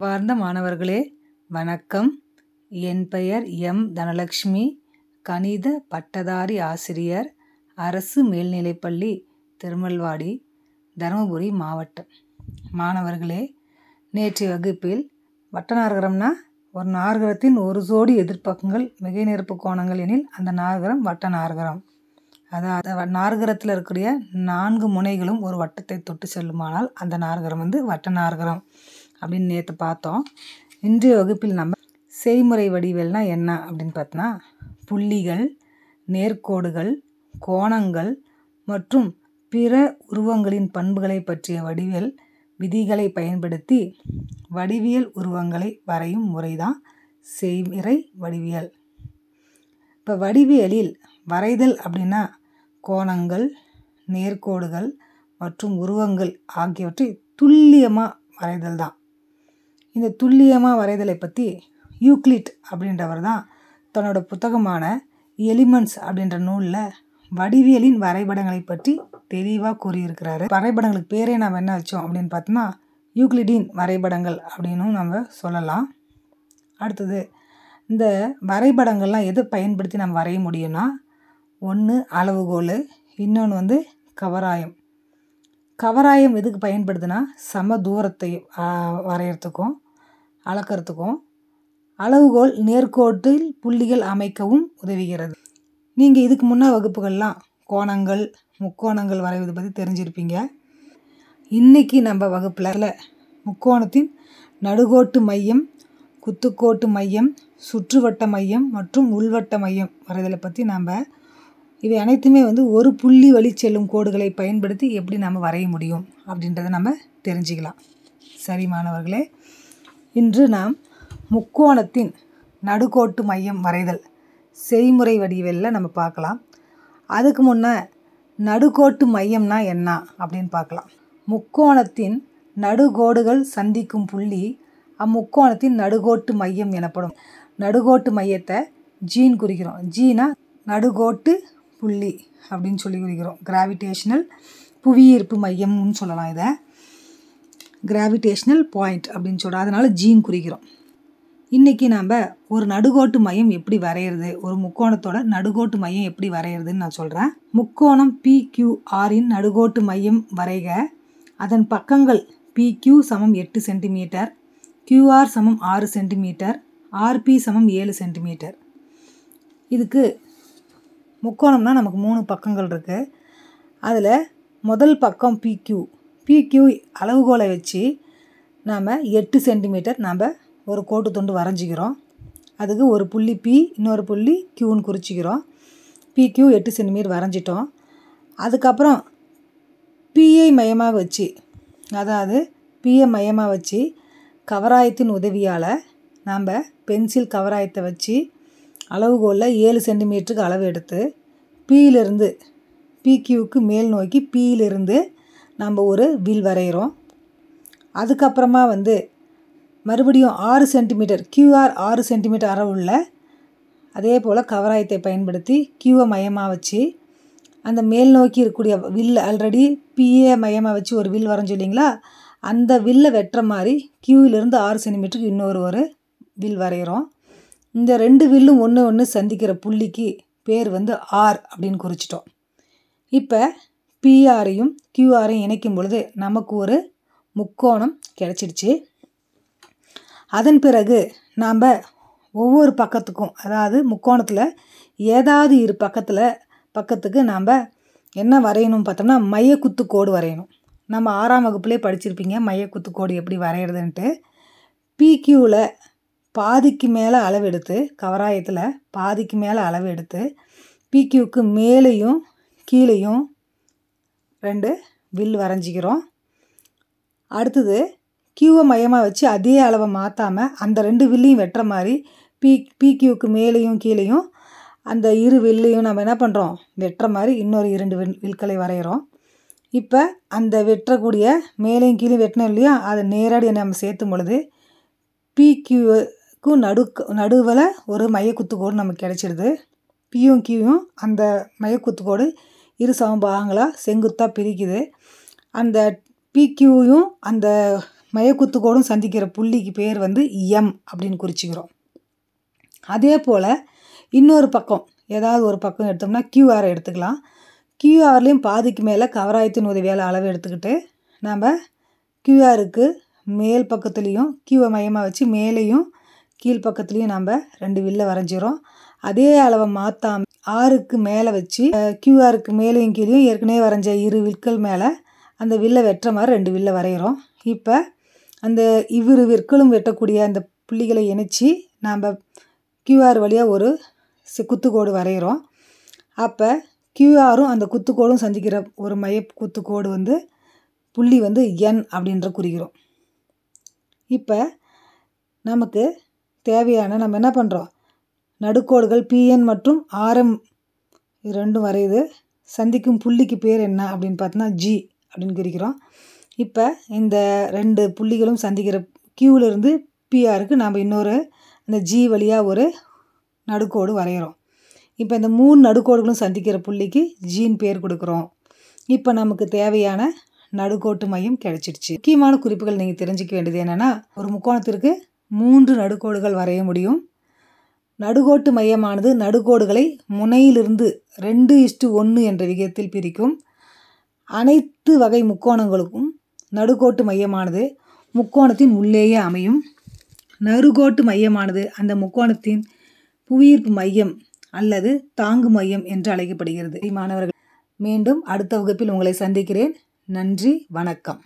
வார்ந்த மாணவர்களே வணக்கம். என் பெயர் எம். தனலக்ஷ்மி. கணித பட்டதாரி ஆசிரியர் அரசு மேல்நிலைப்பள்ளி திருமல்வாடி தருமபுரி மாவட்டம். மாணவர்களே நேற்றைய வகுப்பில் வட்டநாரகரம்னா ஒரு நாகரத்தின் ஒரு ஜோடி எதிர்ப்பக்கங்கள் மிகை நிரப்பு கோணங்கள் எனில் அந்த நாகரம் வட்ட நாற்கரம் அதாவது நாகரத்தில் இருக்கக்கூடிய நான்கு முனைகளும் ஒரு வட்டத்தை தொட்டு செல்லுமானால் அந்த நாகரம் வந்து வட்ட நாற்கரம் அப்படின்னு நேற்று பார்த்தோம். இன்றைய வகுப்பில் நம்ம செய்முறை வடிவியல்னால் என்ன அப்படின்னு பார்த்தோன்னா புள்ளிகள் நேர்கோடுகள் கோணங்கள் மற்றும் பிற உருவங்களின் பண்புகளை பற்றிய வடிவியல் விதிகளை பயன்படுத்தி வடிவியல் உருவங்களை வரையும் முறைதான் செய்முறை வடிவியல். இப்போ வடிவியலில் வரைதல் அப்படின்னா கோணங்கள் நேர்கோடுகள் மற்றும் உருவங்கள் ஆகியவற்றை துல்லியமாக வரைதல் தான். இந்த துல்லியமாக வரைதலை பற்றி யூக்ளிட் அப்படின்றவர் தான் தன்னோட புத்தகமான எலிமெண்ட்ஸ் அப்படின்ற நூலில் வடிவியலின் வரைபடங்களை பற்றி தெளிவாக கூறியிருக்கிறாரு. வரைபடங்களுக்கு பேரே நாம் என்ன வச்சோம் அப்படின்னு பார்த்தோம்னா யூக்ளிடின் வரைபடங்கள் அப்படின்னும் நம்ம சொல்லலாம். அடுத்தது இந்த வரைபடங்கள்லாம் எதை பயன்படுத்தி நம்ம வரைய முடியும்னா ஒன்று அளவுகோல் இன்னொன்று வந்து கவராயம். கவராயம் எதுக்கு பயன்படுதுன்னா சம தூரத்தை வரைகிறதுக்கும் அளக்கிறதுக்கும் அளவுகோல் நேர்கோட்டில் புள்ளிகள் அமைக்கவும் உதவுகிறது. நீங்கள் இதுக்கு முன்னே வகுப்புகள்லாம் கோணங்கள் முக்கோணங்கள் வரைவது பற்றி தெரிஞ்சிருப்பீங்க. இன்றைக்கி நம்ம வகுப்பில் முக்கோணத்தின் நடுகோட்டு மையம் குத்துக்கோட்டு மையம் சுற்றுவட்ட மையம் மற்றும் உள்வட்ட மையம் வரைதலை பற்றி நம்ம இவை அனைத்துமே வந்து ஒரு புள்ளி வழி செல்லும் கோடுகளை பயன்படுத்தி எப்படி நம்ம வரைய முடியும் அப்படின்றத நம்ம தெரிஞ்சுக்கலாம். சரி மாணவர்களே இன்று நாம் முக்கோணத்தின் நடுக்கோட்டு மையம் வரைதல் செய்முறை வடிவில் நம்ம பார்க்கலாம். அதுக்கு முன்னே நடுக்கோட்டு மையம்னா என்ன அப்படின்னு பார்க்கலாம். முக்கோணத்தின் நடுகோடுகள் சந்திக்கும் புள்ளி அம்முக்கோணத்தின் நடுகோட்டு மையம் எனப்படும். நடுகோட்டு மையத்தை ஜீன் குறிக்கிறோம். ஜீனா நடுகோட்டு புள்ளி அப்படின்னு சொல்லி குறிக்கிறோம். கிராவிடேஷ்னல் புவியீர்ப்பு மையம்னு சொல்லலாம் இதை. கிராவிடேஷ்னல் பாயிண்ட் அப்படின்னு சொல்கிறோம் அதனால் ஜீன் குறிக்கிறோம். இன்றைக்கி நாம் ஒரு நடுகோட்டு மையம் எப்படி வரைகிறது ஒரு முக்கோணத்தோட நடுகோட்டு மையம் எப்படி வரைகிறதுன்னு நான் சொல்கிறேன் முக்கோணம் பிக்யூஆரின் நடுகோட்டு மையம் வரைக. அதன் பக்கங்கள் பிக்யூ சமம் எட்டு சென்டிமீட்டர் கியூஆர் சமம் ஆறு சென்டிமீட்டர் ஆர்பி சமம் ஏழு சென்டிமீட்டர். இதுக்கு முக்கோணம்னா நமக்கு மூணு பக்கங்கள் இருக்குது அதில் முதல் பக்கம் பிக்யூ பிக்யூ அளவுகோலை வச்சு நாம் எட்டு சென்டிமீட்டர் நாம் ஒரு கோட்டு துண்டு வரைஞ்சிக்கிறோம். அதுக்கு ஒரு புள்ளி பி இன்னொரு புள்ளி க்யூன்னு குறிச்சிக்கிறோம். பிக்யூ எட்டு சென்டிமீட்டர் வரைஞ்சிட்டோம். அதுக்கப்புறம் பிஐ மையமாக வச்சு அதாவது பிஐ மையமாக வச்சு கவராயத்தின் உதவியால் நாம் பென்சில் கவராயத்தை வச்சு அளவுகோலில் ஏழு சென்டிமீட்டருக்கு அளவு எடுத்து பியிலிருந்து பிக்யூவுக்கு மேல் நோக்கி பியிலிருந்து நம்ம ஒரு வில் வரைகிறோம் அதுக்கப்புறமா வந்து மறுபடியும் ஆறு சென்டிமீட்டர் கியூஆர் ஆறு சென்டிமீட்டர் அளவுள்ள அதே போல் கவராயத்தை பயன்படுத்தி கியூவை மையமாக வச்சு அந்த மேல் நோக்கி இருக்கக்கூடிய வில் ஆல்ரெடி பிஏ மையமாக வச்சு ஒரு வில் வரைஞ்சோம் இல்லைங்களா? அந்த வில்லை வெட்டுற மாதிரி கியூவிலிருந்து ஆறு சென்டிமீட்டருக்கு இன்னொரு ஒரு வில் வரைகிறோம் இந்த ரெண்டு வில்லும் ஒன்று ஒன்று சந்திக்கிற புள்ளிக்கு பேர் வந்து ஆர் அப்படின்னு குறிச்சிட்டோம். இப்போ பிஆரையும் கியூஆரையும் இணைக்கும் பொழுது நமக்கு ஒரு முக்கோணம் கிடச்சிடுச்சு. அதன் பிறகு நாம் ஒவ்வொரு பக்கத்துக்கும் அதாவது முக்கோணத்தில் ஏதாவது இரு பக்கத்தில் பக்கத்துக்கு நாம் என்ன வரையணும் பார்த்தோம்னா மையக்குத்து கோடு வரையணும். நம்ம ஆறாம் வகுப்புலேயே படிச்சிருப்பீங்க மையக்குத்து கோடு எப்படி வரைகிறதுன்ட்டு பிக்யூவில் பாதிக்கு மேலே அளவு எடுத்து கவராயத்தில் பாதிக்கு மேலே அளவு எடுத்து பிக்யூக்கு மேலேயும் கீழேயும் ரெண்டு வில் வரைஞ்சிக்கிறோம். அடுத்தது கியூவை மையமாக வச்சு அதே அளவை மாற்றாமல் அந்த ரெண்டு வில்லையும் வெட்டுற மாதிரி பி பிக்யூக்கு மேலேயும் கீழேயும் அந்த இரு வில்லையும் நம்ம என்ன பண்ணுறோம் வெட்டுற மாதிரி இன்னொரு இரண்டு வில் வில்களை வரைகிறோம் இப்போ அந்த வெட்டக்கூடிய மேலேயும் கீழே வெட்டினோம் இல்லையா? அதை நேரடியாக நம்ம சேர்த்தும் பொழுது பிக்யூக்கும் நடு நடுவில் ஒரு மையக்குத்துக்கோடு நமக்கு கிடச்சிடுது. பியும் கியூயும் அந்த மையக்குத்துக்கோடு இரு சம பாகங்களாக செங்குத்தாக பிரிக்குது. அந்த பிக்யூயும் அந்த மையக்குத்துக்கோடும் சந்திக்கிற புள்ளிக்கு பேர் வந்து எம் அப்படின்னு குறிச்சிக்கிறோம். அதே போல் இன்னொரு பக்கம் ஏதாவது ஒரு பக்கம் எடுத்தோம்னா கியூஆர் எடுத்துக்கலாம். கியூஆர்லேயும் பாதிக்கு மேலே கவராயத்தின் உதவியால் அளவு எடுத்துக்கிட்டு நம்ம கியூஆருக்கு மேல் பக்கத்துலேயும் கியூவை மையமாக வச்சு மேலேயும் கீழ் பக்கத்துலேயும் நம்ம ரெண்டு வில்ல வரைஞ்சிரும் அதே அளவை மாற்றாம ஆறுக்கு மேலே வச்சு கியூஆருக்கு மேலேயும் கீழேயும் ஏற்கனவே வரைஞ்ச இரு விற்கள் மேலே அந்த வில்லை வெட்டுற மாதிரி ரெண்டு வில்லை வரைகிறோம் இப்போ அந்த இவ்விரு விற்களும் வெட்டக்கூடிய அந்த புள்ளிகளை இணைச்சி நாம் கியூஆர் வழியாக ஒரு குத்துக்கோடு வரைகிறோம் அப்போ கியூஆரும் அந்த குத்துக்கோடும் சந்திக்கிற ஒரு மைய குத்துக்கோடு வந்து புள்ளி வந்து என் அப்படின்ற குறிக்கிறோம். இப்போ நமக்கு தேவையான நம்ம என்ன பண்ணுறோம் நடுக்கோடுகள் பிஎன் மற்றும் ஆர்எம் இது ரெண்டும் வரையுது. சந்திக்கும் புள்ளிக்கு பேர் என்ன அப்படின்னு பார்த்தோன்னா ஜி அப்படின்னு குறிக்கிறோம் இப்போ இந்த ரெண்டு புள்ளிகளும் சந்திக்கிற கியூவிலிருந்து பிஆருக்கு நாம் இன்னொரு அந்த ஜி வழியாக ஒரு நடுக்கோடு வரைகிறோம் இப்போ இந்த மூணு நடுக்கோடுகளும் சந்திக்கிற புள்ளிக்கு ஜீன் பேர் கொடுக்குறோம். இப்போ நமக்கு தேவையான நடுக்கோட்டு மையம் கிடைச்சிடுச்சு. முக்கியமான குறிப்புகள் நீங்கள் தெரிஞ்சுக்க வேண்டியது என்னென்னா ஒரு முக்கோணத்திற்கு மூன்று நடுக்கோடுகள் வரைய முடியும். நடுக்கோட்டு மையமானது நடுக்கோடுகளை முனையிலிருந்து ரெண்டு இஸ்டு ஒன்று என்ற விகிதத்தில் பிரிக்கும். அனைத்து வகை முக்கோணங்களுக்கும் நடுக்கோட்டு மையமானது முக்கோணத்தின் உள்ளேயே அமையும். நறுகோட்டு மையமானது அந்த முக்கோணத்தின் புவியீர்ப்பு மையம் அல்லது தாங்கு மையம் என்று அழைக்கப்படுகிறது. மாணவர்கள் மீண்டும் அடுத்த வகுப்பில் உங்களை சந்திக்கிறேன். நன்றி வணக்கம்.